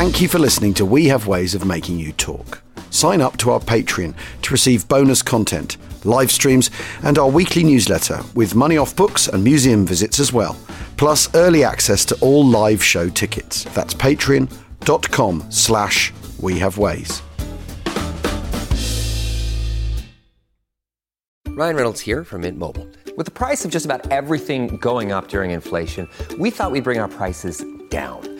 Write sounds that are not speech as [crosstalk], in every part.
Thank you for listening to We Have Ways of Making You Talk. Sign up to our Patreon to receive bonus content, live streams, and our weekly newsletter with money off books and museum visits as well, plus early access to all live show tickets. That's patreon.com slash we have ways. Ryan Reynolds here from Mint Mobile. With the price of just about everything going up during inflation, we thought we'd bring our prices down.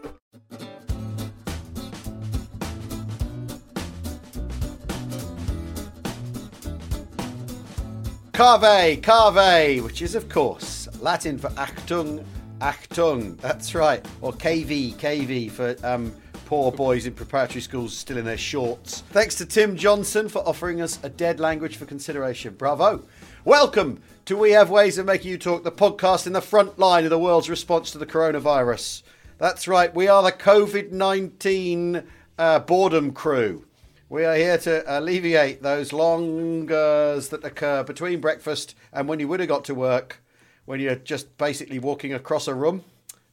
Cave, cave, which is, of course, Latin for Achtung, Achtung. That's right. Or KV, KV for um, poor boys in preparatory schools still in their shorts. Thanks to Tim Johnson for offering us a dead language for consideration. Bravo. Welcome to We Have Ways of Making You Talk, the podcast in the front line of the world's response to the coronavirus. That's right. We are the COVID 19 uh, boredom crew. We are here to alleviate those longers that occur between breakfast and when you would have got to work, when you're just basically walking across a room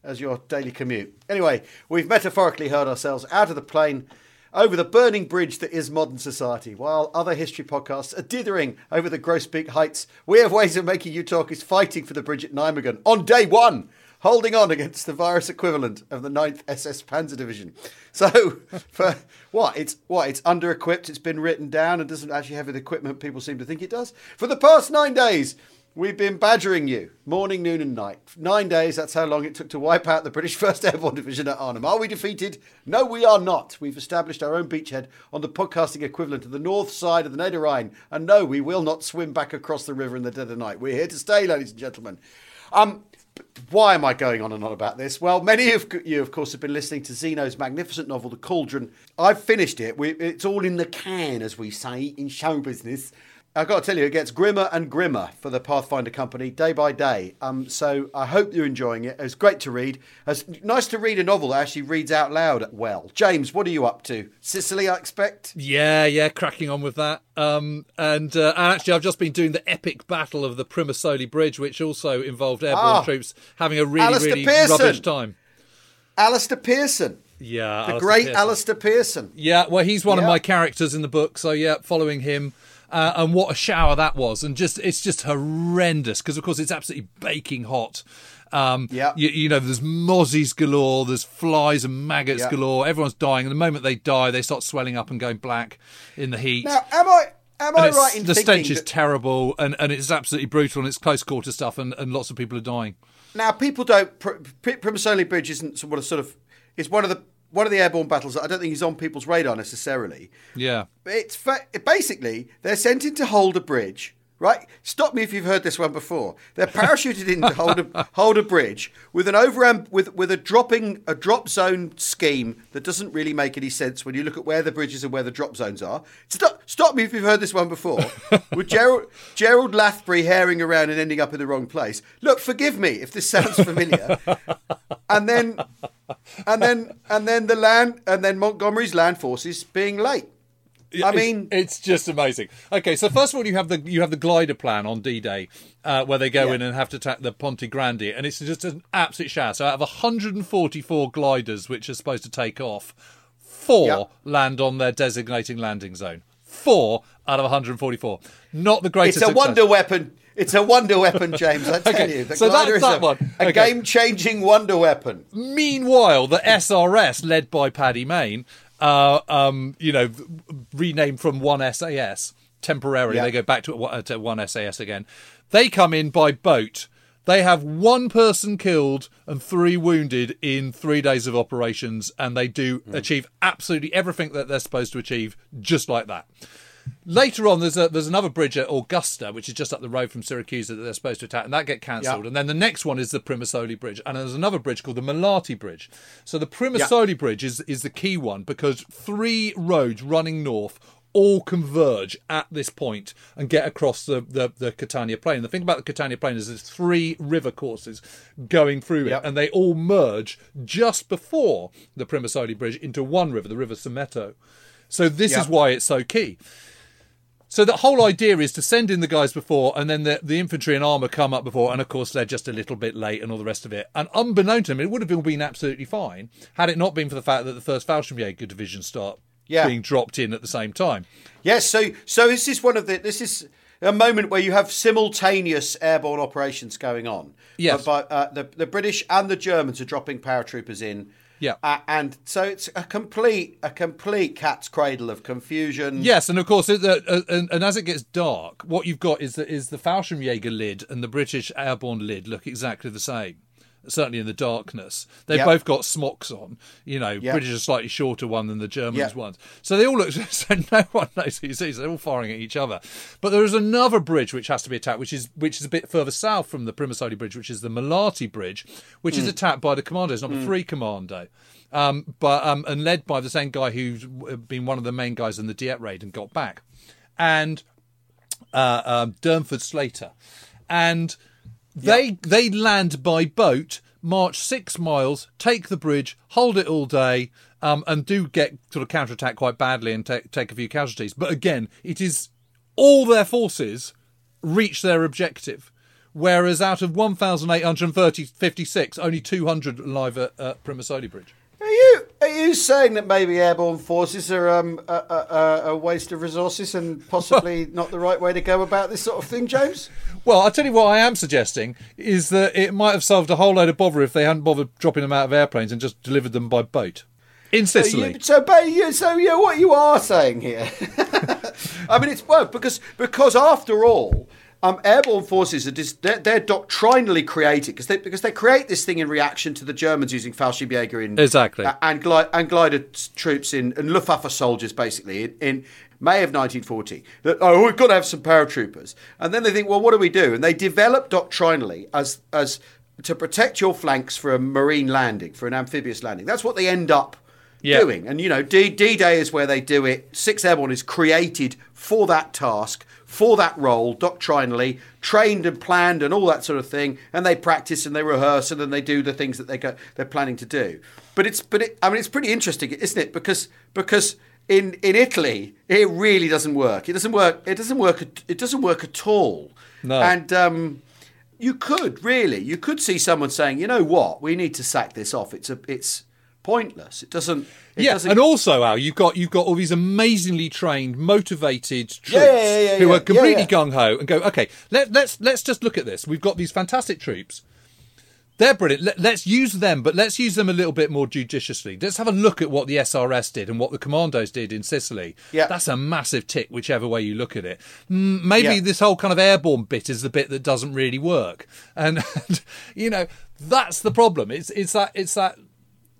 as your daily commute. Anyway, we've metaphorically hurled ourselves out of the plane over the burning bridge that is modern society. While other history podcasts are dithering over the Groesbeek heights, we have ways of making you talk is fighting for the bridge at Nijmegen on day one holding on against the virus equivalent of the 9th SS Panzer Division. So, [laughs] for what? It's what? It's under equipped, it's been written down, and doesn't actually have the equipment people seem to think it does. For the past nine days, we've been badgering you, morning, noon, and night. Nine days, that's how long it took to wipe out the British [laughs] 1st Airborne Division at Arnhem. Are we defeated? No, we are not. We've established our own beachhead on the podcasting equivalent of the north side of the Neder Rhine. And no, we will not swim back across the river in the dead of night. We're here to stay, ladies and gentlemen. Um, why am I going on and on about this? Well, many of you, of course, have been listening to Zeno's magnificent novel, The Cauldron. I've finished it. We, it's all in the can, as we say in show business. I've got to tell you, it gets grimmer and grimmer for the Pathfinder Company day by day. Um, so I hope you're enjoying it. It's great to read. It's nice to read a novel that actually reads out loud well. James, what are you up to? Sicily, I expect? Yeah, yeah, cracking on with that. Um, and, uh, and actually, I've just been doing the epic battle of the Primosole Bridge, which also involved airborne Ah. troops having a really, Alistair really Pearson. rubbish time. Alistair Pearson. Yeah, The Alistair great Pearson. Alistair Pearson. Yeah, well, he's one of my characters in the book, so yeah, following him. Uh, and what a shower that was, and just it's just horrendous because of course it's absolutely baking hot. Um, Yeah. you, you know, there's mozzies galore, there's flies and maggots Yeah. galore. Everyone's dying, and the moment they die, they start swelling up and going black in the heat. Now, am I am and I right in the stench is that- terrible, and, and it's absolutely brutal, and it's close quarter stuff, and, and lots of people are dying. Now, people don't. Pr- Pr- Primosole Bridge isn't sort of sort of. It's one of the one of the airborne battles that I don't think is on people's radar necessarily. Yeah. But It's fa- basically they're sent in to hold a bridge. Right, stop me if you've heard this one before. They're parachuted in to hold a hold a bridge with an over with with a dropping a drop zone scheme that doesn't really make any sense when you look at where the bridges and where the drop zones are. Stop stop me if you've heard this one before. with Gerald Gerald Lathbury herring around and ending up in the wrong place. Look, forgive me if this sounds familiar. and then and then and then the land and then Montgomery's land forces being late. I mean, it's just amazing. Okay, so first of all, you have the you have the glider plan on D Day, uh, where they go Yeah. in and have to attack the Ponte Grande, and it's just an absolute shower. So out of 144 gliders which are supposed to take off, four Yeah. land on their designating landing zone. Four out of 144. Not the greatest. it's a success. wonder weapon. It's a wonder weapon, James. I tell Okay, you, the so glider that's is that a, one. a game-changing wonder weapon. Meanwhile, the SRS, led by Paddy Mayne, uh, um, you know, renamed from one SAS temporarily, Yeah. they go back to, uh, to one SAS again. They come in by boat. They have one person killed and three wounded in three days of operations, and they do Hmm. achieve absolutely everything that they're supposed to achieve just like that. Later on, there's a, there's another bridge at Augusta, which is just up the road from Syracuse that they're supposed to attack, and that get cancelled. Yeah. And then the next one is the Primosole Bridge, and there's another bridge called the Malati Bridge. So the Primosole Bridge is is the key one because three roads running north all converge at this point and get across the, the, the Catania Plain. The thing about the Catania Plain is there's three river courses going through it, Yep. and they all merge just before the Primosole Bridge into one river, the River Simeto. So this Yep. is why it's so key. So the whole idea is to send in the guys before, and then the, the infantry and armour come up before, and of course they're just a little bit late and all the rest of it. And unbeknown to them, it would have been absolutely fine had it not been for the fact that the first Fallschirmjäger division start Yeah. being dropped in at the same time. Yes, so so this is one of the this is a moment where you have simultaneous airborne operations going on. Yes. but uh, the the British and the Germans are dropping paratroopers in. Yeah. Uh, and so it's a complete a complete cat's cradle of confusion. Yes, and of course, it, uh, uh, and, and as it gets dark, what you've got is that is the Fallschirmjäger lid and the British airborne lid look exactly the same. Certainly in the darkness, they've Yep. both got smocks on. You know, Yep. British a slightly shorter one than the Germans Yep. ones. So they all look. [laughs] So no one knows who you see. So they're all firing at each other. But there is another bridge which has to be attacked, which is which is a bit further south from the Primosole Bridge, which is the Malati Bridge, which is attacked by the commandos, number three commando. Um, but um, and led by the same guy who's been one of the main guys in the Dieppe raid and got back, and uh, um, Durnford Slater, and they they land by boat, march six miles, take the bridge, hold it all day, um, and do get sort of counterattack quite badly and take take a few casualties. But again, it is all their forces reach their objective. Whereas out of 1,856, only 200 alive at, at Primosole Bridge. Are you are you saying that maybe airborne forces are um, a, a, a- waste of resources and possibly [laughs] not the right way to go about this sort of thing, James? Well, I'll tell you what I am suggesting is that it might have solved a whole load of bother if they hadn't bothered dropping them out of airplanes and just delivered them by boat. In So, Sicily. you, so, so yeah, what you are saying here? [laughs] I mean, it's well because because after all, um, airborne forces are dis- they're, they're doctrinally created because they because they create this thing in reaction to the Germans using Fallschirmjäger in Exactly. a- and gli- and glider troops in and Luftwaffe soldiers basically in. in May of 1940, that oh we've got to have some paratroopers, and then they think, well, what do we do? And they develop doctrinally as as to protect your flanks for a marine landing, for an amphibious landing. That's what they end up Yeah. doing. And you know, D D Day is where they do it. Six Airborne is created for that task, for that role, doctrinally trained and planned and all that sort of thing. And they practice and they rehearse and then they do the things that they go, they're planning to do. But it's but it, I mean, it's pretty interesting, isn't it? Because because in in Italy, it really doesn't work. It doesn't work. It doesn't work. It doesn't work at all. No. And um, you could really, you could see someone saying, you know what, we need to sack this off. It's a, it's pointless. It doesn't. It yeah, doesn't, and also Al, you've got you've got all these amazingly trained, motivated troops Yeah, yeah, yeah, who are completely gung ho and go, okay, let, let's let's just look at this. We've got these fantastic troops. They're brilliant. Let, let's use them, but let's use them a little bit more judiciously. Let's have a look at what the SRS did and what the commandos did in Sicily. Yeah. That's a massive tick, whichever way you look at it. Mm, Maybe Yeah. this whole kind of airborne bit is the bit that doesn't really work, and, [laughs] you know that's the problem. It's it's that it's that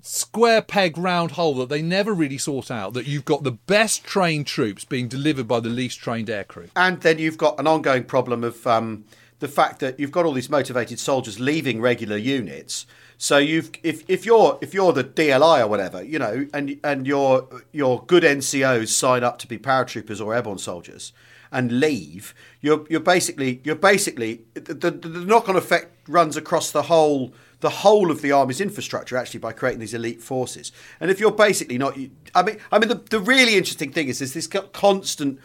square peg round hole that they never really sort out that you've got the best trained troops being delivered by the least trained aircrew. and then you've got an ongoing problem of um, the fact that you've got all these motivated soldiers leaving regular units. So you've if, if you're if you're the DLI or whatever, you know, and and your your good NCOs sign up to be paratroopers or airborne soldiers and leave, you're you're basically you're basically the, the, the knock-on effect runs across the whole the whole of the army's infrastructure actually by creating these elite forces. And if you're basically not, I mean, I mean, the, the really interesting thing is there's this constant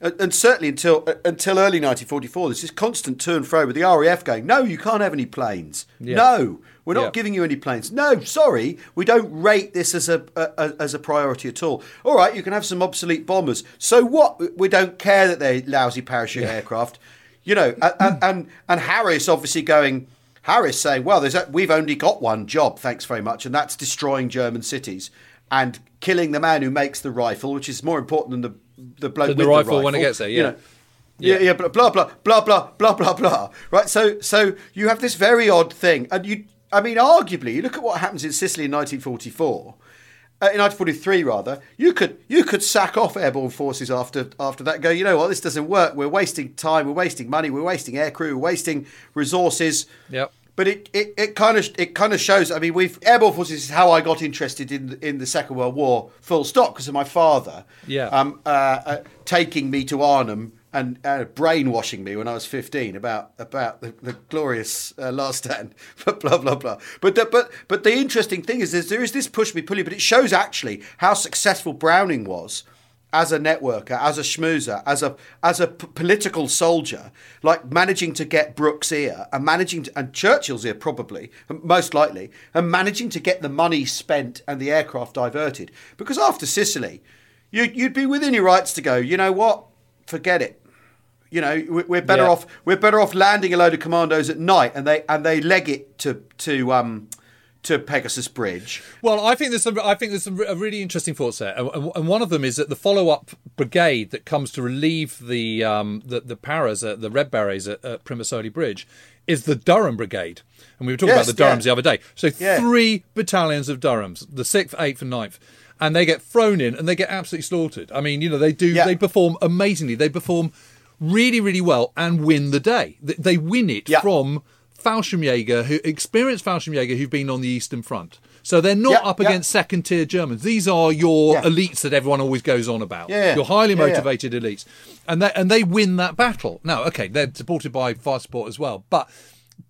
and certainly until uh, until early 1944, there's this constant to and fro with the RAF going, no, you can't have any planes. Yeah. No, we're not Yeah. giving you any planes. No, sorry, we don't rate this as a, a, a- as a priority at all. All right, you can have some obsolete bombers. So what? We don't care that they're lousy parachute aircraft. You know, and, and and Harris obviously going. Harris saying, "Well, there's a, we've only got one job, thanks very much, and that's destroying German cities and killing the man who makes the rifle, which is more important than the the bloke the with rifle when it gets there, You yeah. know, yeah, yeah, blah blah blah blah blah blah blah blah. Right, so so you have this very odd thing, and you, I mean, arguably, you look at what happens in Sicily in 1944. Uh, in 1943, rather, you could you could sack off airborne forces after after that. And go, you know what? This doesn't work. We're wasting time. We're wasting money. We're wasting aircrew. We're wasting resources. Yep. but it, it, it kind of it kind of shows. I mean, we've airborne forces is how I got interested in the, in the Second World War. Full stop, because of my father. Yeah. Um. Uh, uh, taking me to Arnhem and uh, brainwashing me when I was fifteen about about the, the glorious uh, last stand. [laughs] But blah blah blah. But the, but but the interesting thing is, there's, there is this push me pull you, but it shows actually how successful Browning was as a networker, as a schmoozer, as a as a p- political soldier, like managing to get Brooke's ear and managing to, and Churchill's ear probably, most likely, and managing to get the money spent and the aircraft diverted. Because after Sicily, you, you'd be within your rights to go. You know what? Forget it. You know, we- we're better Yeah. off. We're better off landing a load of commandos at night, and they and they leg it to to um to Pegasus Bridge. Well, I think there's some. I think there's some a really interesting thoughts there, and, and one of them is that the follow-up brigade that comes to relieve the um, the, the paras, at, the Red Berets at, at Primosole Bridge, is the Durham Brigade, and we were talking Yes, about the Durhams yeah. the other day. So Yeah. three battalions of Durhams, the sixth, eighth, and 9th. And they get thrown in and they get absolutely slaughtered. I mean, you know, they do. Yeah. They perform amazingly. They perform really, really well and win the day. They, win it Yeah. from Fallschirmjäger, who experienced Fallschirmjäger who've been on the Eastern Front. So they're not Yeah, up yeah. against second tier Germans. These are your elites that everyone always goes on about. Yeah. Your highly motivated elites. And they and they win that battle. Now, okay, they're supported by fire support as well, but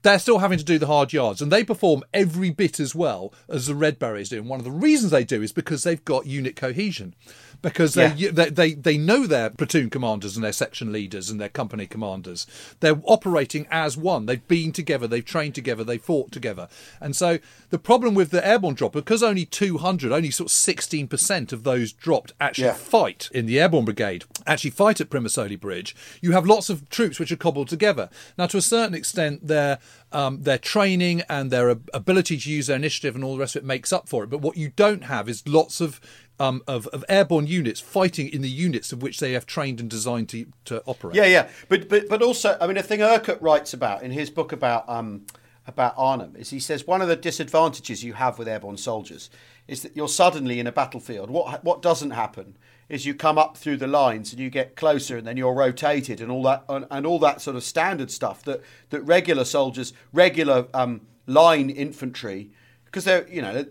they're still having to do the hard yards and they perform every bit as well as the Red Berets do. And one of the reasons they do is because they've got unit cohesion. Because they, Yeah. they, they, they know their platoon commanders and their section leaders and their company commanders. They're operating as one. They've been together, they've trained together, they fought together. And so the problem with the airborne drop, because only 200, only sort of 16% of those dropped actually Yeah. fight in the airborne brigade, actually fight at Primosole Bridge, you have lots of troops which are cobbled together. Now, to a certain extent, their um, their training and their ability to use their initiative and all the rest of it makes up for it. But what you don't have is lots of um, of, of airborne units fighting in the units of which they have trained and designed to to operate. Yeah, yeah, but but but also, I mean, a thing Urquhart writes about in his book about um about Arnhem is he says one of the disadvantages you have with airborne soldiers is that you're suddenly in a battlefield. What what doesn't happen is you come up through the lines and you get closer and then you're rotated and all that and, and all that sort of standard stuff that that regular soldiers, regular um, line infantry, because they're you know.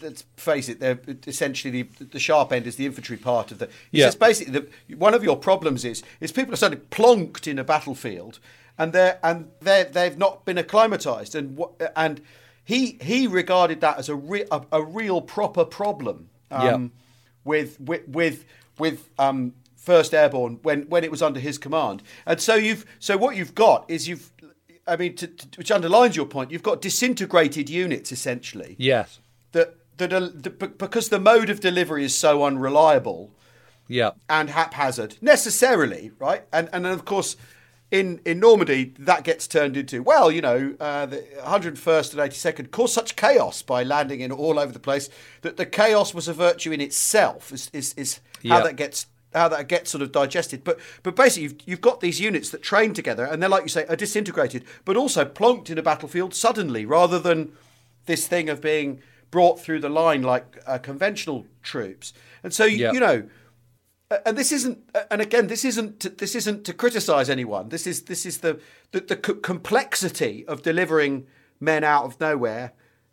Let's face it. They're essentially the, the sharp end is the infantry part of the. He Yeah. says basically the, one of your problems is is people are suddenly plonked in a battlefield and they're and they they've not been acclimatized and and he he regarded that as a re, a, a real proper problem um, with with with with um, first airborne when when it was under his command and so you've so what you've got is you've I mean to, to, which underlines your point you've got disintegrated units essentially Yes. that that are, be- because the mode of delivery is so unreliable Yeah. and haphazard necessarily, right? And and then of course, in in Normandy, that gets turned into well, you know, uh, the 101st and 82nd caused such chaos by landing in all over the place that the chaos was a virtue in itself. Is is, is how Yeah. that gets. How that gets sort of digested, but but basically you've, you've got these units that train together, and they're like you say, are disintegrated, but also plonked in a battlefield suddenly, rather than this thing of being brought through the line like uh, conventional troops. And so you, Yeah. you know, and this isn't and again this isn't to, this isn't to criticize anyone. This is this is the the, the co- complexity of delivering men out of nowhere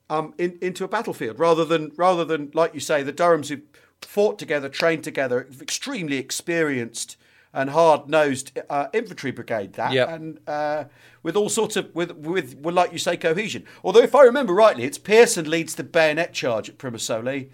um in, into a battlefield rather than rather than like you say the durhams who fought together trained together extremely experienced and hard-nosed uh, infantry brigade that Yep. and uh, with all sorts of with, with with like you say cohesion. Although if i remember rightly it's pearson leads the bayonet charge at Primosole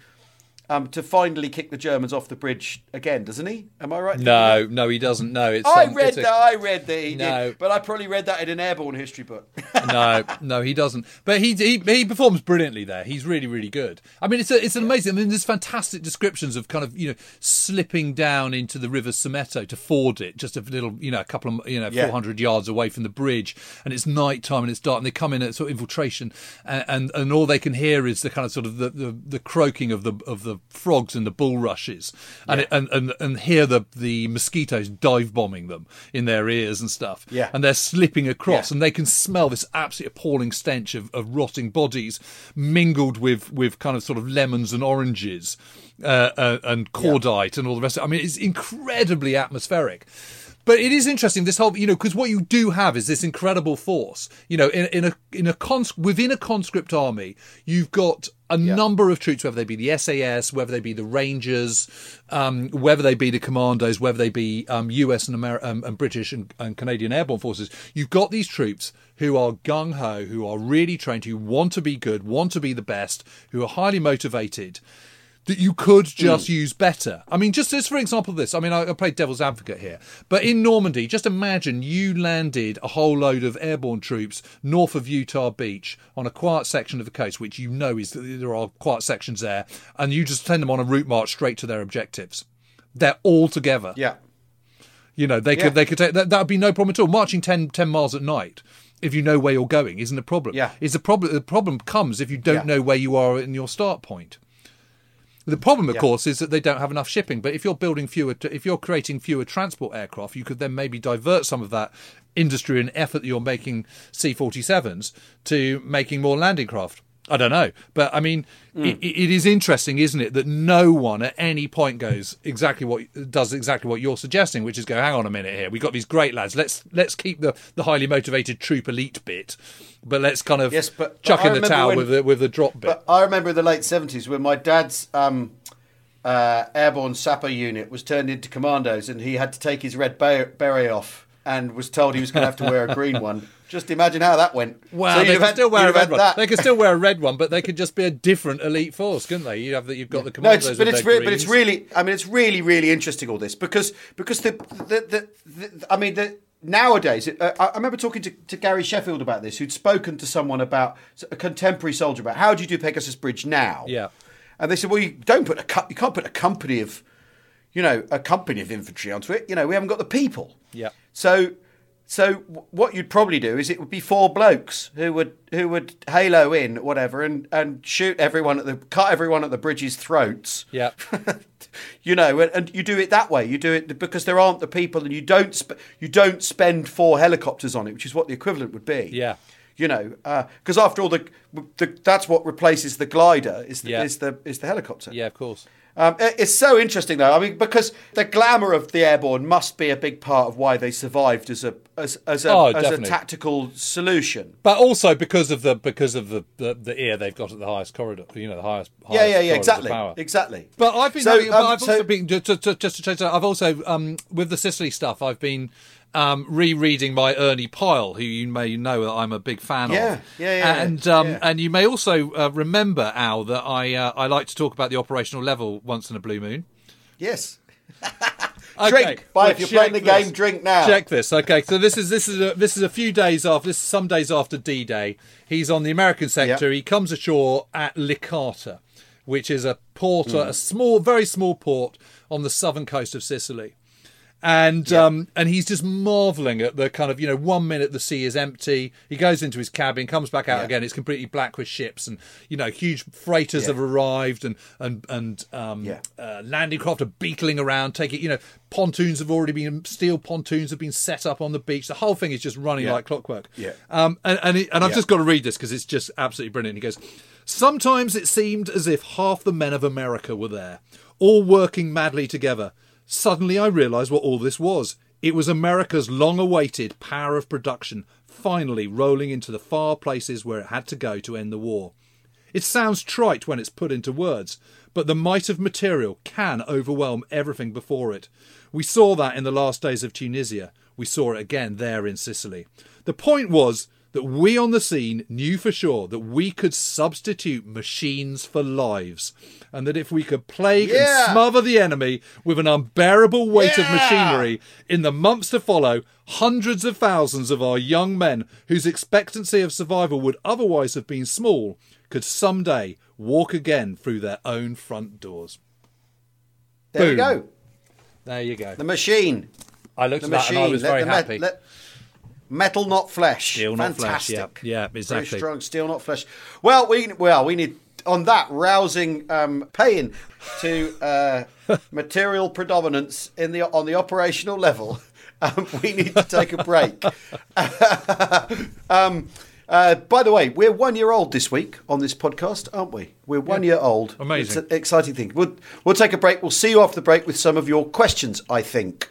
um, to finally kick the Germans off the bridge again, doesn't he? Am I right? No, no, he doesn't. No, it's. I um, read it's a- that. I read that he No. did, but I probably read that in an airborne history book. [laughs] no, no, he doesn't. But he, he he performs brilliantly there. He's really really good. I mean, it's a, it's an amazing. I mean, there's fantastic descriptions of kind of you know slipping down into the River Simeto to ford it, just a little you know a couple of you know Yeah. 400 yards away from the bridge, and it's night time and it's dark, and they come in at sort of infiltration, and and, and all they can hear is the kind of sort of the, the, the croaking of the of the frogs and the bulrushes, and, it, and and and hear the the mosquitoes dive bombing them in their ears and stuff, Yeah. and they're slipping across Yeah. and they can smell this absolutely appalling stench of, of rotting bodies mingled with, with kind of sort of lemons and oranges uh, uh, and cordite and all the rest. Of it. I mean, it's incredibly atmospheric. But it is interesting this whole, you know, because what you do have is this incredible force. You know, in, in a in a cons- within a conscript army, you've got a Yeah. number of troops, whether they be the SAS, whether they be the Rangers, um, whether they be the Commandos, whether they be um, US and, Amer- um, and British and, and Canadian airborne forces. You've got these troops who are gung ho, who are really trained, who want to be good, want to be the best, who are highly motivated that you could just hmm. use better. I mean, just as for example, this. I mean, I, I played devil's advocate here, but in Normandy, just imagine you landed a whole load of airborne troops north of Utah Beach on a quiet section of the coast, which you know is there are quiet sections there, and you just send them on a route march straight to their objectives. They're all together. Yeah. You know, they Yeah. could they could take that. That would be no problem at all. Marching 10, 10 miles at night. If you know where you're going, isn't a problem. Yeah. Is the problem? The problem comes if you don't Yeah. know where you are in your start point. The problem, of Yeah. course, is that they don't have enough shipping. But if you're building fewer, if you're creating fewer transport aircraft, you could then maybe divert some of that industry and effort that you're making C-47s to making more landing craft. I don't know, but I mean, Hmm. it, it is interesting, isn't it, that no one at any point goes exactly what does exactly what you're suggesting, which is go, hang on a minute here, we've got these great lads. Let's let's keep the, the highly motivated troop elite bit, but let's kind of Yes, but- but chuck I in the towel when- with the with the drop bit. But I remember in the late seventies when my dad's um, uh, airborne sapper unit was turned into commandos, and he had to take his red beret off, and was told he was going to have to wear a green [laughs] one. Just imagine how that went. Well, So they could had- still wear a red one. that. They could still wear a red one, but they could just be a different elite force, couldn't they? You have that. You've got the No, it's, but it's re- but it's really. I mean, it's really really interesting all this because because the the, the, the I mean the. Nowadays, uh, I I remember talking to, to Gary Sheffield about this, who'd spoken to someone about a contemporary soldier about how do you do Pegasus Bridge now? Yeah. and they said, well, you don't put a co- you can't put a company of, you know, a company of infantry onto it. You know, we haven't got the people. Yeah. So, so w- what you'd probably do is it would be four blokes who would who would halo in whatever and and shoot everyone at the cut everyone at the bridge's throats. Yeah. [laughs] you know, and, and you do it that way. You do it because there aren't the people, and you don't sp- you don't spend four helicopters on it, which is what the equivalent would be. Yeah. You know, uh, because after all, the, the that's what replaces the glider is the, Yeah. is the is the helicopter. Yeah, of course. Um, it's so interesting though. I mean, because the glamour of the airborne must be a big part of why they survived as a as, as a Oh, as a tactical solution. But also because of the because of the, the, the ear they've got at the highest corridor, you know, the highest. Yeah, highest yeah, yeah, of exactly, exactly. But I've been, So, having, but um, I've so- also been just, just, just to change that. I've also um, with the Sicily stuff. I've been um, rereading my Ernie Pyle, who you may know that I'm a big fan Yeah, of. yeah, yeah, and um, yeah. and you may also uh, remember Al that I uh, I like to talk about the operational level once in a blue moon. Yes. [laughs] Okay, Drink. Bye, if you're playing check the game, this. drink now. Check this. Okay, so this is this is a, this is a few days after this is some days after D-Day. He's on the American sector. Yeah. He comes ashore at Licata, which is a port, Hmm. a small, very small port on the southern coast of Sicily. And um, and he's just marveling at the kind of you know one minute the sea is empty. He goes into his cabin, comes back out Yeah. again. It's completely black with ships, and you know huge freighters Yeah. have arrived, and and and um, Yeah. uh, landing craft are beetling around, taking you know pontoons have already been steel pontoons have been set up on the beach. The whole thing is just running Yeah. like clockwork. Yeah. Um, and and, he, and I've Yeah. just got to read this because it's just absolutely brilliant. He goes, sometimes it seemed as if half the men of America were there, all working madly together. Suddenly I realised what all this was. It was America's long-awaited power of production finally rolling into the far places where it had to go to end the war. It sounds trite when it's put into words, but the might of material can overwhelm everything before it. We saw that in the last days of Tunisia. We saw it again there in Sicily. The point was that we on the scene knew for sure that we could substitute machines for lives, and that if we could plague Yeah. and smother the enemy with an unbearable weight of machinery in the months to follow, hundreds of thousands of our young men, whose expectancy of survival would otherwise have been small, could someday walk again through their own front doors. There you go. There you go. The machine. I looked The at that machine. and I was Let very the met- happy. let- metal, not flesh. Steel, not flesh, yeah. Fantastic. Yeah, Very exactly. strong. Steel, not flesh. Well, we well we need on that rousing um, pain to uh, [laughs] material predominance in the on the operational level. [laughs] Um, we need to take a break. [laughs] um, uh, by the way, we're one year old this week on this podcast, aren't we? We're one year old. Amazing. It's an exciting thing. We'll, we'll take a break. We'll see you after the break with some of your questions, I think.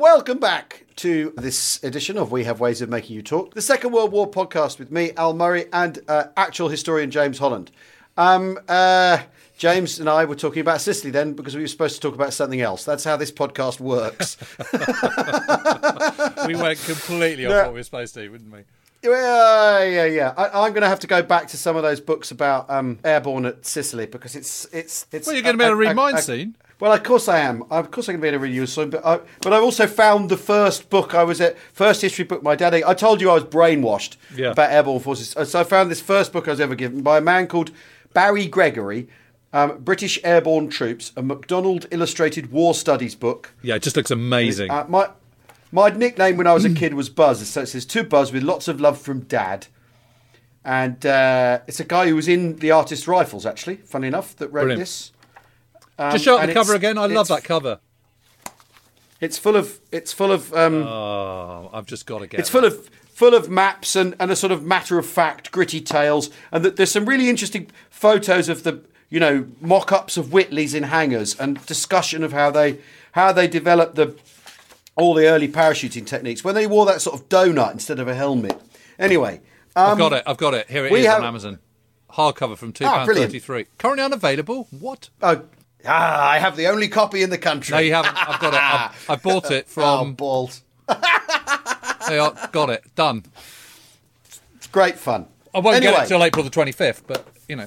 Welcome back to this edition of We Have Ways of Making You Talk, the Second World War podcast with me, Al Murray, and uh, actual historian James Holland. Um, uh, James and I were talking about Sicily then because we were supposed to talk about something else. That's how this podcast works. [laughs] We went completely off No. what we were supposed to, wouldn't we? Yeah, yeah, yeah. I, I'm going to have to go back to some of those books about um, airborne at Sicily because it's it's it's. Well, you're going to be able to read mine soon. Well, of course I am. Of course going to be able to read you soon. But I, but I've also found the first book I was at, first history book my daddy. I told you I was brainwashed Yeah. about airborne forces. So I found this first book I was ever given by a man called Barry Gregory. Um, British Airborne Troops, a MacDonald illustrated war studies book. Yeah, it just looks amazing. Uh, my my nickname when I was a kid was Buzz. So it says to Buzz with lots of love from Dad. And uh, it's a guy who was in the Artist Rifles, actually. Funny enough, that wrote Brilliant. this. Um, just show up the cover again. I love that cover. It's full of it's full of um, Oh, I've just got to get. it's full of full of maps and, and a sort of matter of fact gritty tales and that there's some really interesting photos of the you know mock-ups of Whitleys in hangars and discussion of how they how they developed the all the early parachuting techniques when they wore that sort of donut instead of a helmet. Anyway, I've um, got it. I've got it. Here it is have- on Amazon. Hardcover from two pound ah, thirty three. Currently unavailable. What? oh, ah, I have the only copy in the country. No, you haven't. I've got it. I've, I [laughs] bought it Oh, from. balls! [laughs] There you are. Got it. Done. It's great fun. I won't anyway, get it till April the twenty fifth, but you know.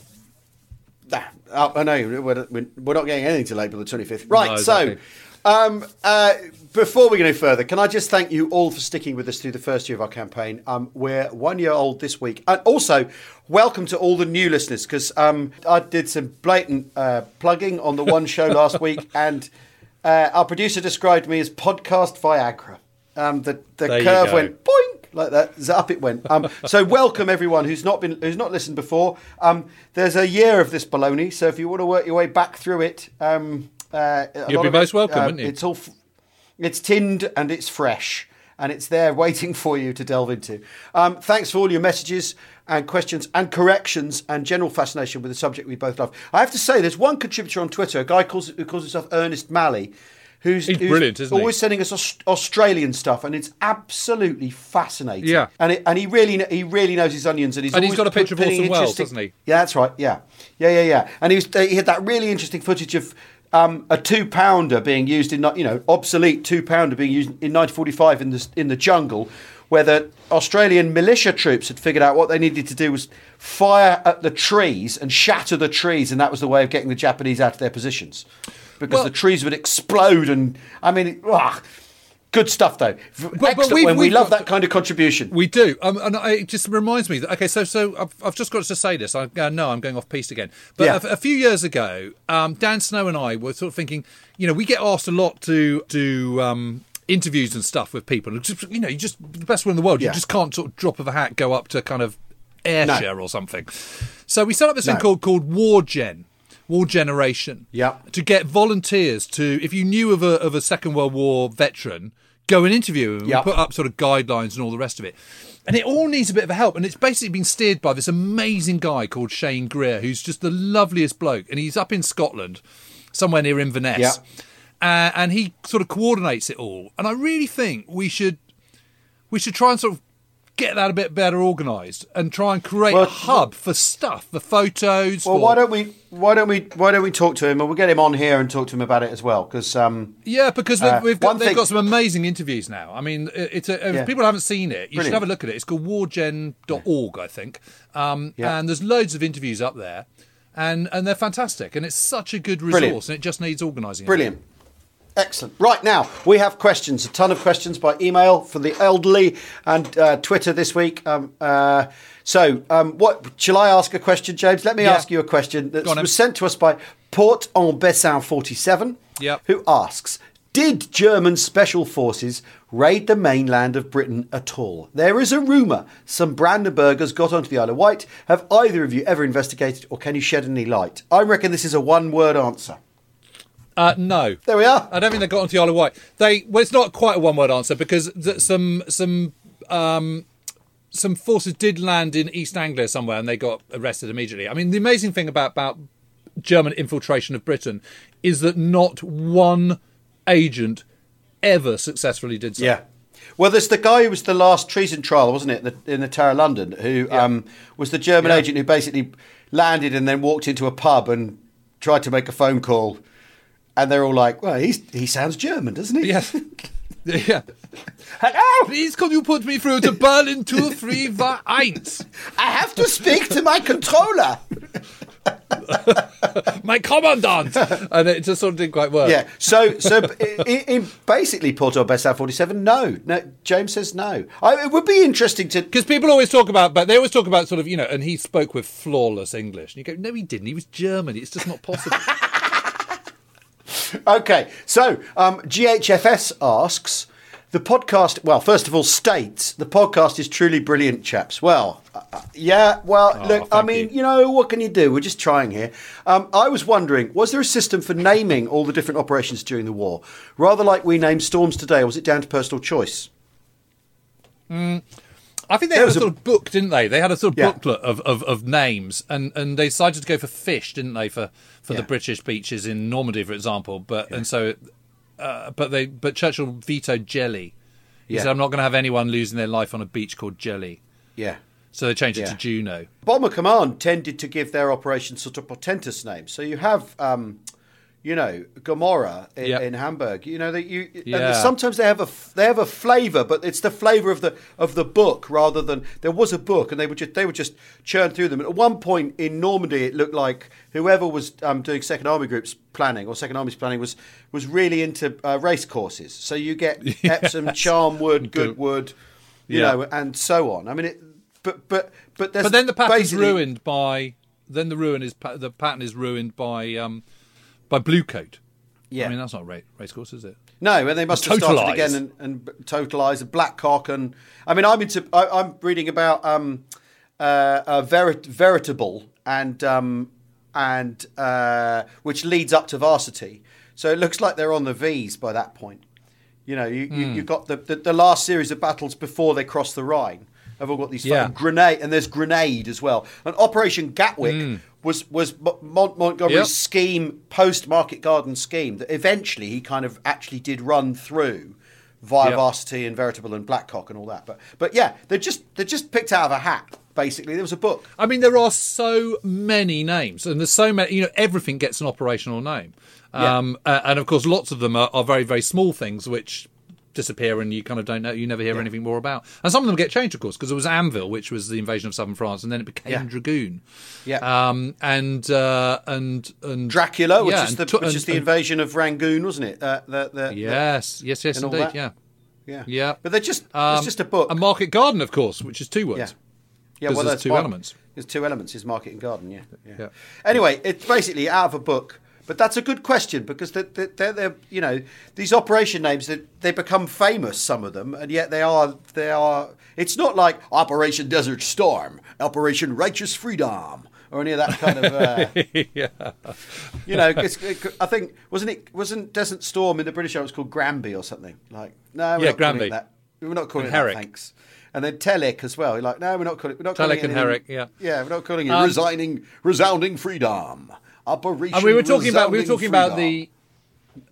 Ah, oh, I know we're, we're not getting anything till April the 25th. Right, No, so um, uh, before we go any further, can I just thank you all for sticking with us through the first year of our campaign? Um, we're one year old this week. And also, welcome to all the new listeners because um, I did some blatant uh, plugging on the one show last week, [laughs] and uh, our producer described me as podcast Viagra. Um, the the There curve went boing like that. Up it went. Um, so welcome everyone who's not been who's not listened before. Um, there's a year of this baloney, so if you want to work your way back through it, um, uh, You'd be of it, most welcome, uh, wouldn't you? It's all, f- it's tinned and it's fresh. And it's there waiting for you to delve into. Um, thanks for all your messages and questions and corrections and general fascination with the subject we both love. I have to say, there's one contributor on Twitter, a guy calls, who calls himself Ernest Malley, who's, He's who's brilliant, isn't he? always sending us Aus- Australian stuff, and it's absolutely fascinating. Yeah. and it, and he really he really knows his onions, and he's And he's always got a picture of Orson Welles, doesn't he? Yeah, that's right. Yeah, yeah, yeah, yeah. And he was he had that really interesting footage of. Um, a two pounder being used in you know obsolete two pounder being used in 1945 in the in the jungle, where the Australian militia troops had figured out what they needed to do was fire at the trees and shatter the trees, and that was the way of getting the Japanese out of their positions, because Well- the trees would explode. And I mean, ah, good stuff though. but we've- when we love got- that kind of contribution. We do, um, and I, it just reminds me that okay. So, so I've, I've just got to say this. I uh, no, I'm going off piece again. But Yeah. a, a few years ago, um, Dan Snow and I were sort of thinking, you know, we get asked a lot to do um, interviews and stuff with people. Just, you know, you just the best one in the world. Yeah. You just can't sort of drop of a hat go up to kind of air No. or something. So we set up this thing called called War Gen. War Generation. Yeah. To get volunteers to, if you knew of a of a Second World War veteran, go and interview him. Yeah. and Put up sort of guidelines and all the rest of it. And it all needs a bit of a help. And it's basically been steered by this amazing guy called Shane Greer, who's just the loveliest bloke. And he's up in Scotland, somewhere near Inverness. Yeah. Uh, and he sort of coordinates it all. And I really think we should we should try and sort of get that a bit better organised and try and create Well, a hub for stuff, for photos. Well, for, why don't we? Why don't we? Why don't we talk to him and we'll get him on here and talk to him about it as well? Because um, Yeah, because they've, Uh, we've got, they've thing- got some amazing interviews now. I mean, it's a, if Yeah. people haven't seen it, you should have a look at it. It's called wargen.org, I think. Um, Yeah. And there's loads of interviews up there, and, and they're fantastic. And it's such a good resource, Brilliant. and it just needs organising. brilliant. Excellent. Right now, we have questions, a ton of questions by email for the elderly and uh, Twitter this week. Um, uh, so, um, what shall I ask a question, James? Let me Yeah. ask you a question that Go on, then. was sent to us by Port en Bessin 47, Yep. who asks Did German special forces raid the mainland of Britain at all? There is a rumour some Brandenburgers got onto the Isle of Wight. Have either of you ever investigated, or can you shed any light? I reckon this is a one word answer. Uh, no. There we are. I don't think they got onto the Isle of Wight. They well, it's not quite a one-word answer because th- some some um, some forces did land in East Anglia somewhere and they got arrested immediately. I mean, the amazing thing about about German infiltration of Britain is that not one agent ever successfully did so. Yeah. Well, there's the guy who was the last treason trial, wasn't it, in the, in the Tower of London, who um, was the German Yeah. agent who basically landed and then walked into a pub and tried to make a phone call. And they're all like, well, he's, he sounds German, doesn't he? Yes. [laughs] yeah. Hello! Please, can you put me through to Berlin two three one? I have to speak to my controller. [laughs] My commandant, and it just sort of didn't quite work. Yeah. So, so [laughs] in, in basically Porto Bessa 47, no. no. James says no. I, it would be interesting to. Because people always talk about, but they always talk about sort of, you know, and he spoke with flawless English. And you go, no, he didn't. He was German. It's just not possible. [laughs] Okay, so um, GHFS asks the podcast. Well, first of all, states the podcast is truly brilliant, chaps. Well, uh, uh, yeah. Well, look, I mean, you. you. know, what can you do? We're just trying here. Um, I was wondering, was there a system for naming all the different operations during the war, rather like we name storms today, or was it down to personal choice? I think they There had a was a- sort of book, didn't they? They had a sort of Yeah. booklet of, of, of names, and, and they decided to go for fish, didn't they, for, for the British beaches in Normandy, for example. But and so, uh, but they but Churchill vetoed jelly. He Yeah. said, "I'm not going to have anyone losing their life on a beach called Jelly." Yeah. So they changed it to Juno. Bomber Command tended to give their operations sort of portentous names. So you have, um, you know, Gomorrah in, Yep. in Hamburg. You know that you. and Yeah. sometimes they have a they have a flavour, but it's the flavour of the of the book rather than there was a book, and they would just they would just churn through them. And At one point in Normandy, it looked like whoever was um, doing Second Army Group's planning or Second Army's planning was was really into uh, race courses. So you get [laughs] Epsom, Charnwood, Goodwood, you Yeah. know, and so on. I mean, it, but but but there's But then the pattern's ruined by then the ruin is the pattern is ruined by um by blue coat. Yeah. I mean that's not race, race course, is it? No, and they must have started again and, and totalise and Blackcock and I mean I'm into I, I'm reading about um uh, uh verit, veritable and um and uh which leads up to varsity. So it looks like they're on the V's by that point. You know, you, you Hmm. you've got the, the the last series of battles before they cross the Rhine. I've all got these Yeah. fucking grenade and there's grenade as well. And Operation Gatwick was was Mont- Montgomery's. Yep. scheme post Market Garden scheme that eventually he kind of actually did run through via Yep. Varsity and Veritable and Blackcock and all that. But but yeah, they just they just picked out of a hat. Basically, there was a book. I mean, there are so many names, and there's so many. You know, everything gets an operational name, Yeah. um, and of course, lots of them are, are very, very small things which disappear, and you kind of don't know. You never hear anything more about. And some of them get changed, of course, because it was Anvil, which was the invasion of southern France, and then it became Yeah. Dragoon. Yeah. Um, and uh, and and Dracula, which yeah, is and the which and- is the and- invasion of Rangoon, wasn't it? Uh, the, the, the- Yes, yes, yes, indeed. Yeah. yeah, Yeah. But they're just Um, it's just a book. A market garden, of course, which is two words. yeah, yeah. 'Cause there's two elements. There's two elements. Is market and garden. Yeah, yeah. Yeah. Anyway, it's basically out of a book. But that's a good question because they're, they're, they're you know these operation names that they, become famous some of them and yet they are they are it's not like Operation Desert Storm, Operation Righteous Freedom or any of that kind of uh, [laughs] yeah. you know it- I think wasn't it wasn't Desert Storm in the British was called Granby or something like no we're Yeah, not calling Granby. it that we're not calling And it that Herrick. thanks and then Telic as well. You're like, no, we're not calling. We're not calling Telic it and Herrick, yeah. yeah, we're not calling it Um, resigning, resounding freedom. Operation. And we were talking about we were talking about the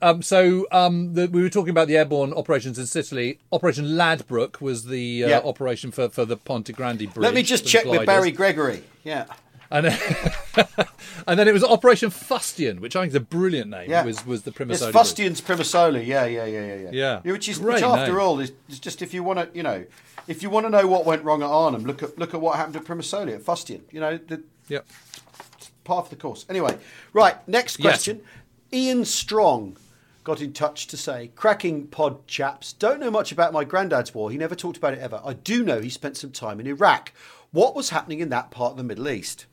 um, so um, the, we were talking about the airborne operations in Sicily. Operation Ladbroke was the uh, Yeah. operation for, for the Ponte Grande bridge. Let me just check with. Barry Gregory. Yeah, And then, [laughs] and then it was Operation Fustian, which I think is a brilliant name. yeah. Was was the It's Primosole bridge. Fustian's Primosole. Yeah, yeah, yeah, yeah, yeah. Yeah. which is Great which after name. all is, is just if you want to, you know, if you want to know what went wrong at Arnhem, look at look at what happened to Primosole at Fustian. You know, the, Yep. Part of the course. Anyway, right. Next Yes. question. Ian Strong got in touch to say, cracking pod chaps, don't know much about my granddad's war. He never talked about it ever. I do know he spent some time in Iraq. What was happening in that part of the Middle East?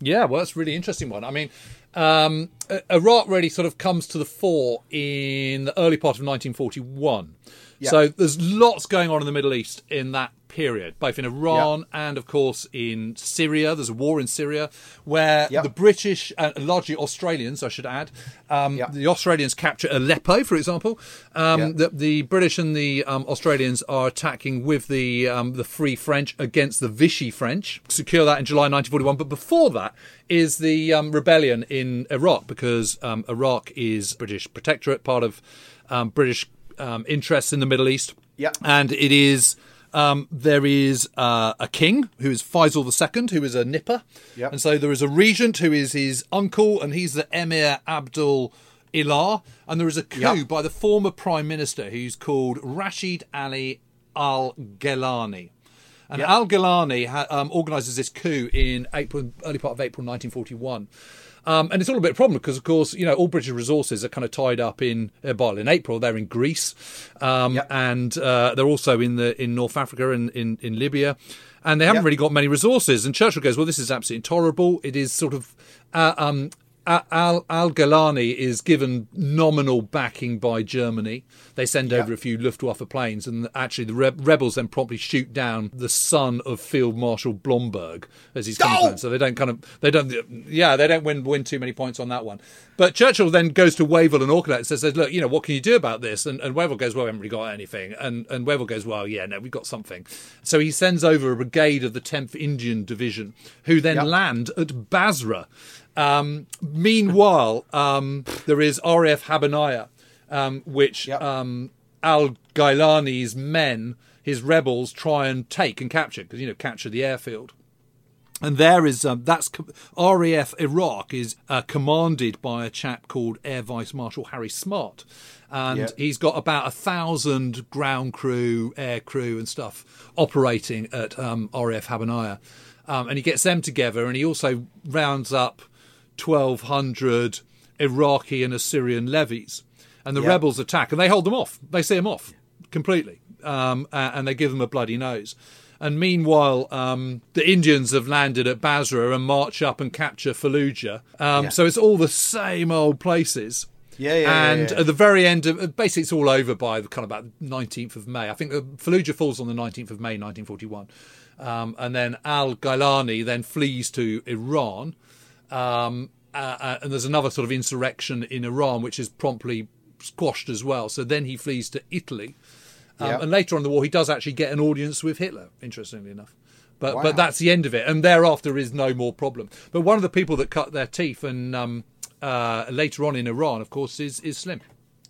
Yeah, well, that's a really interesting one. I mean, um, Iraq really sort of comes to the fore in the early part of 1941. Yeah. So there's lots going on in the Middle East in that period, both in Iran and, of course, in Syria. There's a war in Syria where Yeah. the British, and largely Australians, I should add, um, the Australians capture Aleppo, for example. Um, the, the British and the um, Australians are attacking with the um, the Free French against the Vichy French. Secure that in July 1941. But before that is the um, rebellion in Iraq because um, Iraq is British protectorate, part of um, British um, interests in the Middle East. Yeah. And it is. Um, there is uh, a king who is Faisal II, who is a nipper, Yep. and so there is a regent who is his uncle, and he's the Emir Abdul Ilah, and there is a coup Yep. by the former prime minister who's called Rashid Ali Al Gilani. And Yep. Al Gilani ha- um, organises this coup in April, early part of April 1941. Um, and it's all a bit of a problem because, of course, you know, all British resources are kind of tied up in, uh, well, in April, they're in Greece. Um, Yep. And uh, they're also in the in North Africa and in, in Libya. And they haven't Yep. really got many resources. And Churchill goes, well, this is absolutely intolerable. It is sort of. Uh, um, Al Al Gailani is given nominal backing by Germany. They send over a few Luftwaffe planes, and actually the re- rebels then promptly shoot down the son of Field Marshal Blomberg as he's coming Oh! So they don't kind of they don't yeah they don't win win too many points on that one. But Churchill then goes to Wavell and Auchinleck and says, "Look, you know what can you do about this?" And, and Wavell goes, "Well, we haven't really got anything." And and Wavell goes, "Well, yeah, no, we've got something." So he sends over a brigade of the 10th Indian Division, who then Yep. land at Basra. Um, meanwhile, um, there is RAF Habbaniya, um, which Yep. um, Al Gailani's men, his rebels, try and take and capture because you know capture the airfield. And there is um, that's RAF Iraq is uh, commanded by a chap called Air Vice Marshal Harry Smart, and Yeah. he's got about a thousand ground crew, air crew, and stuff operating at um, RAF Habbaniya, um, and he gets them together, and he also rounds up twelve hundred Iraqi and Assyrian levies, and the Yeah. rebels attack, and they hold them off. They see them off completely, um, and they give them a bloody nose. And meanwhile, um, the Indians have landed at Basra and march up and capture Fallujah. Um, Yeah. So it's all the same old places. Yeah, yeah, yeah, And yeah. at the very end of basically, it's all over by the kind of about 19th of May. I think Fallujah falls on the 19th of May, 1941. Um, and then Al Gailani then flees to Iran. Um, uh, uh, and there's another sort of insurrection in Iran, which is promptly squashed as well. So then he flees to Italy. Um, Yeah. And later on in the war, he does actually get an audience with Hitler, interestingly enough. But Wow. but that's the end of it, and thereafter is no more problem. But one of the people that cut their teeth and um, uh, later on in Iran, of course, is is Slim,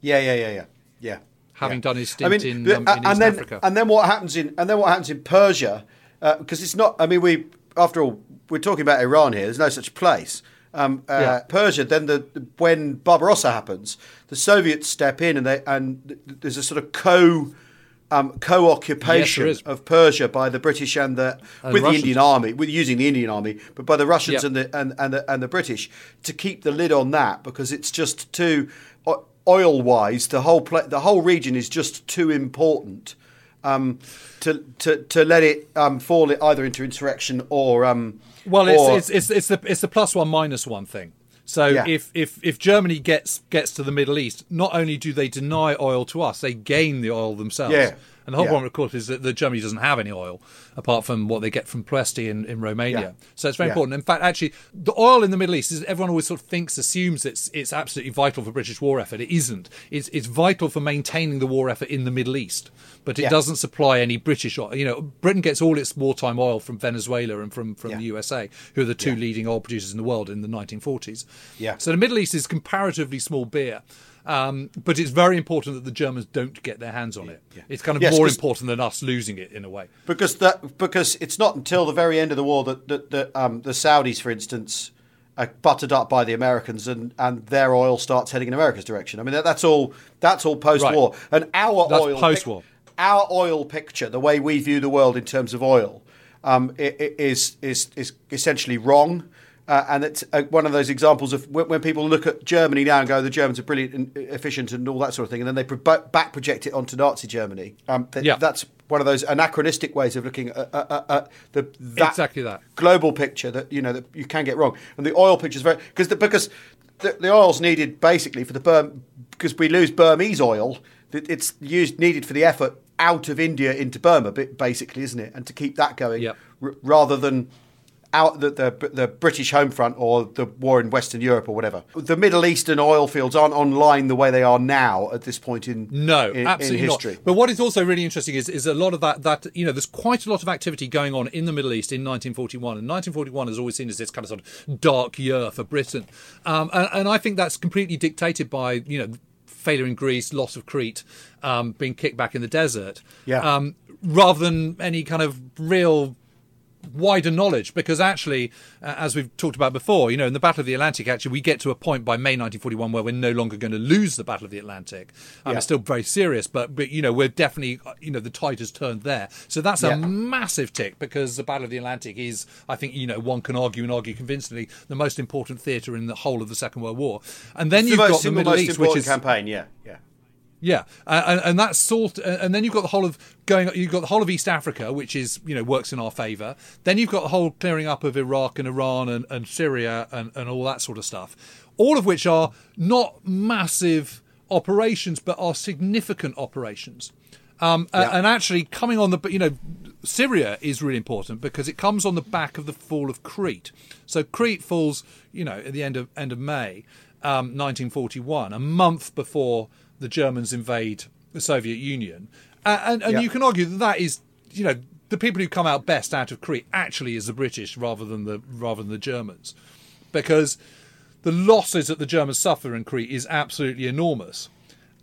Yeah, yeah, yeah, yeah, yeah. having yeah. done his stint in, um, in and East then, Africa. And then what happens in and then what happens in Persia? Because it's not. I mean, we after all we're talking about Iran here. There's no such place. Um, uh, Yeah. Persia. Then the, the- when Barbarossa happens, the Soviets step in and they and there's a sort of co. Um, co-occupation Yes, of Persia by the British and the And with the Indian army, with using the Indian army, but by the Russians Yeah. and the and, and the and the British to keep the lid on that because it's just too oil wise the whole pla- the whole region is just too important um, to, to to let it um, fall either into insurrection or um, Well, it's, or- it's it's it's the it's the plus one minus one thing. So Yeah. if if if Germany gets gets to the Middle East, not only do they deny oil to us, they gain the oil themselves. Yeah. And the whole Yeah. problem, of course, is that, the Germany doesn't have any oil apart from what they get from Ploesti in, in Romania. Yeah. So it's very Yeah. important. In fact, actually, the oil in the Middle East is everyone always sort of thinks, assumes it's it's absolutely vital for British war effort. It isn't. It's it's vital for maintaining the war effort in the Middle East, but it doesn't supply any British oil. You know, Britain gets all its wartime oil from Venezuela and from from the USA, who are the two leading oil producers in the world in the 1940s. Yeah. So the Middle East is comparatively small beer. Um, but it's very important that the Germans don't get their hands on it. It's kind of Yes, more important than us losing it in a way. because that because it's not until the very end of the war that that, that um, the Saudis, for instance, are buttered up by the Americans and, and their oil starts heading in America's direction. I mean that, that's all that's all post war and our That's oil post-war. our oil picture, the way we view the world in terms of oil, um, is is is essentially wrong. Uh, and it's uh, one of those examples of when, when people look at Germany now and go, the Germans are brilliant and efficient and all that sort of thing, and then they pro- back project it onto Nazi Germany. Um, th- Yeah. That's one of those anachronistic ways of looking at, at, at the that Exactly that. global picture that you know that you can get wrong. And the oil picture is very because the, because the, the oil's needed basically for the Burm because we lose Burmese oil. that It's used needed for the effort out of India into Burma, basically, isn't it? And to keep that going Yep. r- rather than out the, the the British home front or the war in Western Europe or whatever. The Middle Eastern oil fields aren't online the way they are now at this point in No, in, absolutely in history. not. But what is also really interesting is, is a lot of that, that, you know, there's quite a lot of activity going on in the Middle East in 1941. And 1941 is always seen as this kind of sort of dark year for Britain. Um, and, and I think that's completely dictated by, you know, failure in Greece, loss of Crete, um, being kicked back in the desert. Yeah. Um, rather than any kind of real wider knowledge because actually uh, as we've talked about before you know in the battle of the atlantic actually we get to a point by may 1941 where we're no longer going to lose the battle of the atlantic um, Yeah. it's still very serious but but you know we're definitely uh, you know the tide has turned there so that's Yeah. a massive tick because the battle of the atlantic is i think you know one can argue and argue convincingly the most important theatre in the whole of the second world war and then It's you've the got the middle most east which is campaign. Yeah, yeah. Yeah, uh, and, and that's sort, and then you've got the whole of going. You've got the whole of East Africa, which is you know works in our favour. Then you've got the whole clearing up of Iraq and Iran and, and Syria and, and all that sort of stuff. All of which are not massive operations, but are significant operations. Um, Yeah. And actually, coming on the, you know, Syria is really important because it comes on the back of the fall of Crete. So Crete falls, you know, at the end of end of May, um, 1941, a month before the Germans invade the Soviet Union, uh, and and Yeah. you can argue that that is, you know, the people who come out best out of Crete actually is the British rather than the rather than the Germans, because the losses that the Germans suffer in Crete is absolutely enormous.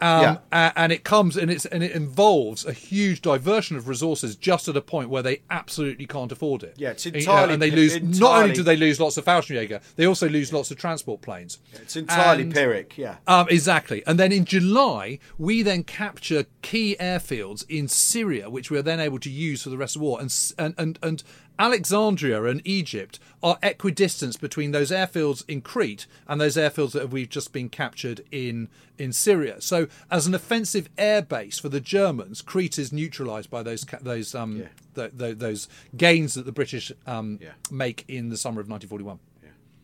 Um, Yeah. and it comes and it's and it involves a huge diversion of resources just at a point where they absolutely can't afford it. Yeah, it's You know, entirely- and they lose. Not only do they lose lots of Fallschirmjäger, they also lose lots of transport planes. It's entirely And- Pyrrhic. Yeah. um, exactly. And then in July, we then capture key airfields in Syria, which we are then able to use for the rest of the war. And, and, and, and Alexandria and Egypt are equidistant between those airfields in Crete and those airfields that we've just been captured in, in Syria. So, as an offensive air base for the Germans, Crete is neutralised by those those um, th- th- those gains that the British um, Yeah. make in the summer of 1941.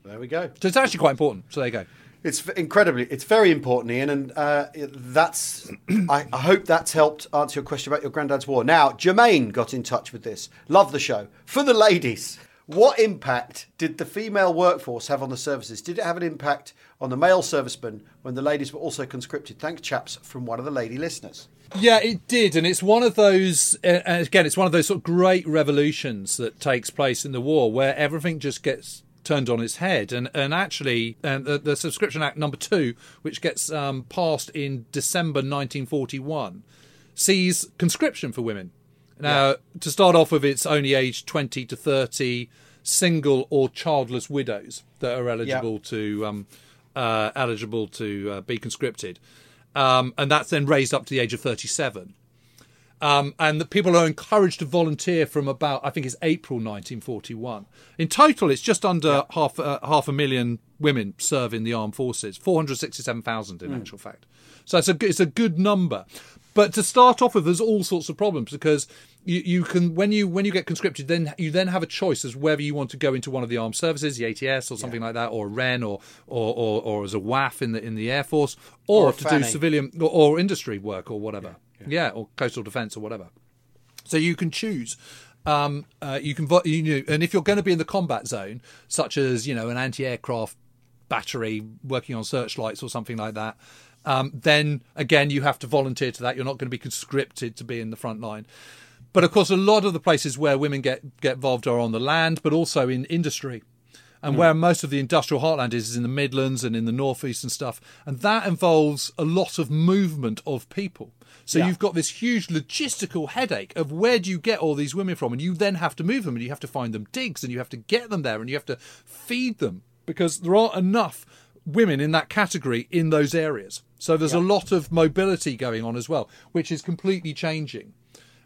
There we go. So it's actually quite important. So there you go. It's incredibly, it's very important, Ian, and uh, that's. [clears throat] I, I hope that's helped answer your question about your granddad's war. Now, Jermaine got in touch with this. Love the show. For the ladies, what impact did the female workforce have on the services? Did it have an impact on the male servicemen when the ladies were also conscripted? Thanks, chaps, from one of the lady listeners. Yeah, it did, and it's one of those. Uh, and again, it's one of those sort of great revolutions that takes place in the war, where everything just gets turned on its head. And and actually, um, the, the Subscription Act number two, which gets um, passed in December 1941, sees conscription for women. Now, to start off with, it's only aged 20 to 30, single or childless widows that are eligible to um, uh, eligible to uh, be conscripted, um, and that's then raised up to the age of 37. Um, and the people are encouraged to volunteer from about, I think it's April 1941. In total, it's just under half uh, half a million women serve in the armed forces, 467,000 in actual fact. So it's a it's a good number. But to start off with, there's all sorts of problems because you, you can when you when you get conscripted, then you then have a choice as whether you want to go into one of the armed services, the ATS or something like that, or Wren, or or, or or as a WAAF in the in the Air Force, or, Or to do civilian or, or industry work or whatever. Yeah, or coastal defence or whatever. So you can choose. Um, uh, you can, you know, and if you're going to be in the combat zone, such as you know an anti-aircraft battery working on searchlights or something like that, um, then again you have to volunteer to that. You're not going to be conscripted to be in the front line. But of course, a lot of the places where women get get involved are on the land, but also in industry. And where most of the industrial heartland is, is in the Midlands and in the Northeast and stuff. And that involves a lot of movement of people. So Yeah. you've got this huge logistical headache of where do you get all these women from? And you then have to move them and you have to find them digs and you have to get them there and you have to feed them because there aren't enough women in that category in those areas. So there's a lot of mobility going on as well, which is completely changing.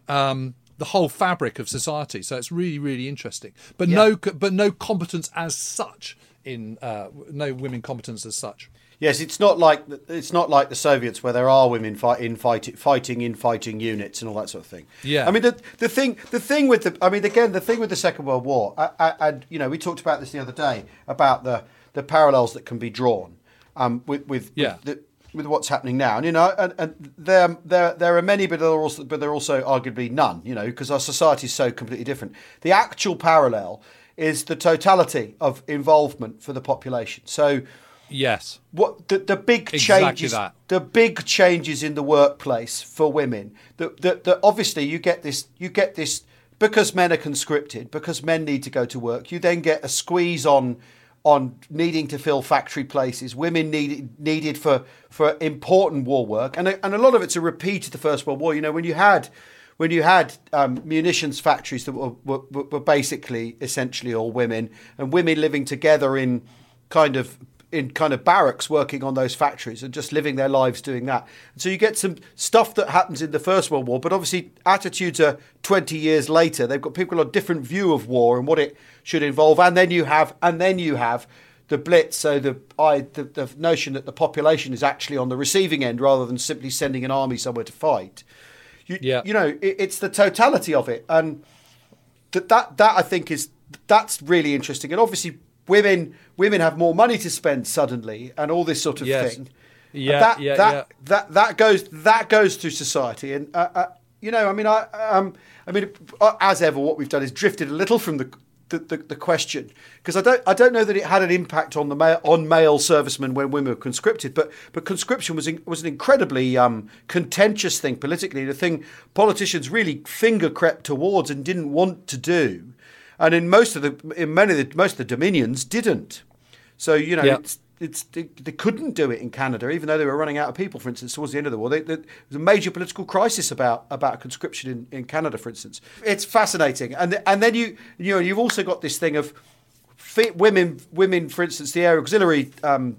Um, the whole fabric of society. So it's really really interesting. But no but no competence as such in uh, no women competence as such. Yes, it's not like it's not like the Soviets where there are women fight, in fight, fighting in fighting units and all that sort of thing. Yeah. I mean the the thing the thing with the I mean again the thing with the Second World War and you know we talked about this the other day about the the parallels that can be drawn um, with with Yeah. with, the, with what's happening now and you know and, and there there there are many but there are also but there are also arguably none you know because our society is so completely different. The actual parallel is the totality of involvement for the population. So Yes. what the, the big Exactly changes that. the big changes in the workplace for women that that that obviously you get this you get this because men are conscripted because men need to go to work you then get a squeeze on on needing to fill factory places women needed needed for for important war work. And a, and a lot of it's a repeat of the first world war. You know when you had when you had um, munitions factories that were, were, were basically essentially all women and women living together in kind of in kind of barracks working on those factories and just living their lives doing that. And so you get some stuff that happens in the First World War, but obviously attitudes are 20 years later. They've got people got a different view of war and what it should involve. And then you have and then you have the blitz, so the, I, the the notion that the population is actually on the receiving end rather than simply sending an army somewhere to fight. You, Yeah. you know, it, it's the totality of it, and that that that I think is that's really interesting. And obviously, women women have more money to spend suddenly, and all this sort of Yes. thing. Yeah, that, yeah, that, yeah. that that goes that goes to society, and uh, uh, you know, I mean, I um, I mean, uh, as ever, what we've done is drifted a little from the. The, the, the question because I don't I don't know that it had an impact on the male, on male servicemen when women were conscripted but but conscription was in, was an incredibly um, contentious thing politically the thing politicians really finger crept towards and didn't want to do and in most of the in many of the most of the dominions didn't so you know Yeah. it's it's they, they couldn't do it in Canada, even though they were running out of people. For instance, towards the end of the war, they, they, there was a major political crisis about about conscription in, in Canada. For instance, it's fascinating, and and then you you know you've also got this thing of women women, for instance, the air auxiliary. Um,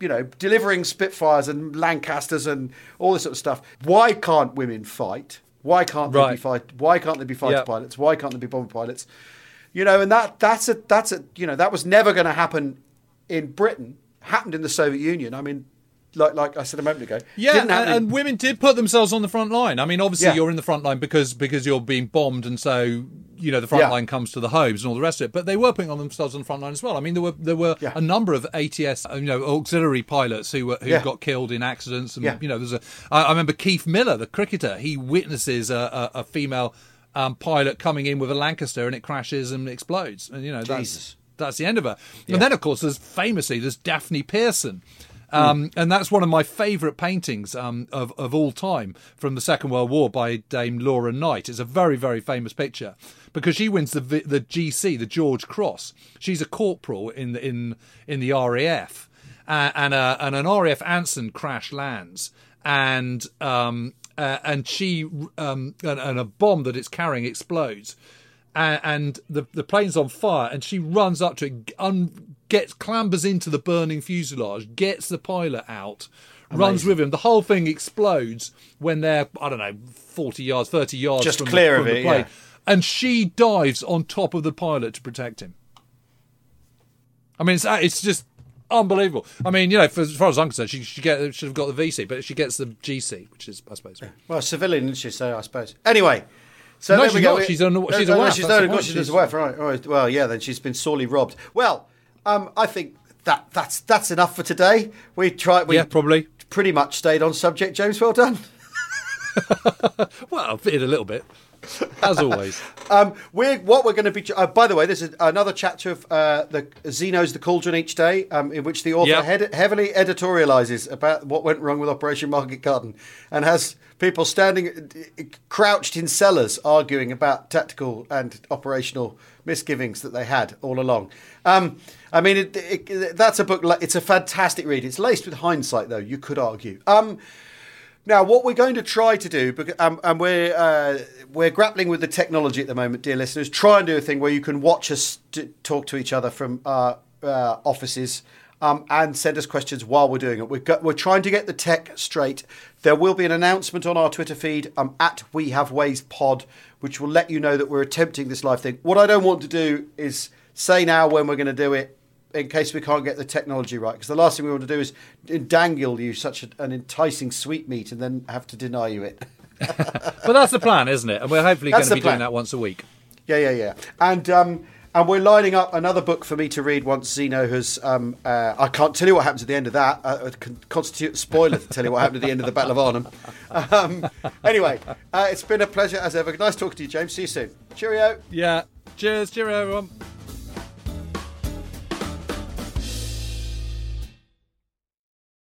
you know, delivering Spitfires and Lancasters and all this sort of stuff. Why can't women fight? Why can't they be fight? Why can't they be fighter Yeah. pilots? Why can't they be bomber pilots? You know, and that that's a that's a you know that was never going to happen in Britain. Happened in the Soviet Union. I mean, like like I said a moment ago. Yeah, and, and women did put themselves on the front line. I mean, obviously Yeah. you're in the front line because because you're being bombed, and so you know the front Yeah. line comes to the homes and all the rest of it. But they were putting on themselves on the front line as well. I mean, there were there were Yeah. a number of ATS, you know, auxiliary pilots who were who got killed in accidents, and you know, there's a. I, I remember Keith Miller, the cricketer. He witnesses a, a, a female um, pilot coming in with a Lancaster, and it crashes and explodes, and you know that's Jesus. that's the end of her. And then, of course, there's famously there's Daphne Pearson. Um, And that's one of my favourite paintings um, of, of all time from the Second World War by Dame Laura Knight. It's a very, very famous picture because she wins the the GC, the George Cross. She's a corporal in the in in the RAF, uh, and a, and an RAF Anson crash lands, and um, uh, and she um, and, and a bomb that it's carrying explodes and, and the the plane's on fire, and she runs up to it, un, gets clambers into the burning fuselage, gets the pilot out, runs with him. The whole thing explodes when they're I don't know forty yards, thirty yards Just the- clear of the it, plane, yeah. and she dives on top of the pilot to protect him. I mean, it's it's just unbelievable. I mean, you know, for, as far as I'm concerned, she should get should have got the VC, but she gets the GC, which is I suppose. well, civilian, isn't she? So I suppose. Anyway. So No, there she's we go. not. She's a- No, she's no, a no, wife. She's That's no, the of she's She's- a wife, right? Right. Well, yeah. Then she's been sorely robbed. Well, um, I think that that's that's enough for today. We tried. We Yeah, probably. pretty much stayed on subject. James, well done. [laughs] Well, I've fitted a little bit, [laughs] as always. Um, we're what we're going to be. Uh, by the way, this is another chapter of uh, the Zeno's the Cauldron each day, um, in which the author Yep. head, heavily editorializes about what went wrong with Operation Market Garden, and has people standing crouched in cellars arguing about tactical and operational misgivings that they had all along. Um, I mean, it, it, that's a book. It's a fantastic read. It's laced with hindsight, though. You could argue. Um, now, what we're going to try to do, um, and we're uh, we're grappling with the technology at the moment, dear listeners. Try and do a thing where you can watch us t- talk to each other from our uh, offices um, and send us questions while we're doing it. We're we're trying to get the tech straight. There will be an announcement on our Twitter feed um, at We Have Ways Pod which will let you know that we're attempting this live thing. What I don't want to do is say now when we're going to do it in case we can't get the technology right. Because the last thing we want to do is dangle you such a, an enticing sweetmeat and then have to deny you it. [laughs] but that's the plan, isn't it? And we're hopefully going to be doing that once a week. Yeah, yeah, yeah. And um, and we're lining up another book for me to read once Zeno has. Um, uh, I can't tell you what happens at the end of that. Uh, it can constitute a spoiler to tell you what happened at the end of the Battle of Arnhem. [laughs] Um, anyway, uh, it's been a pleasure as ever. Nice talking to you, James. See you soon. Cheerio. Yeah. Cheers. Cheerio, everyone.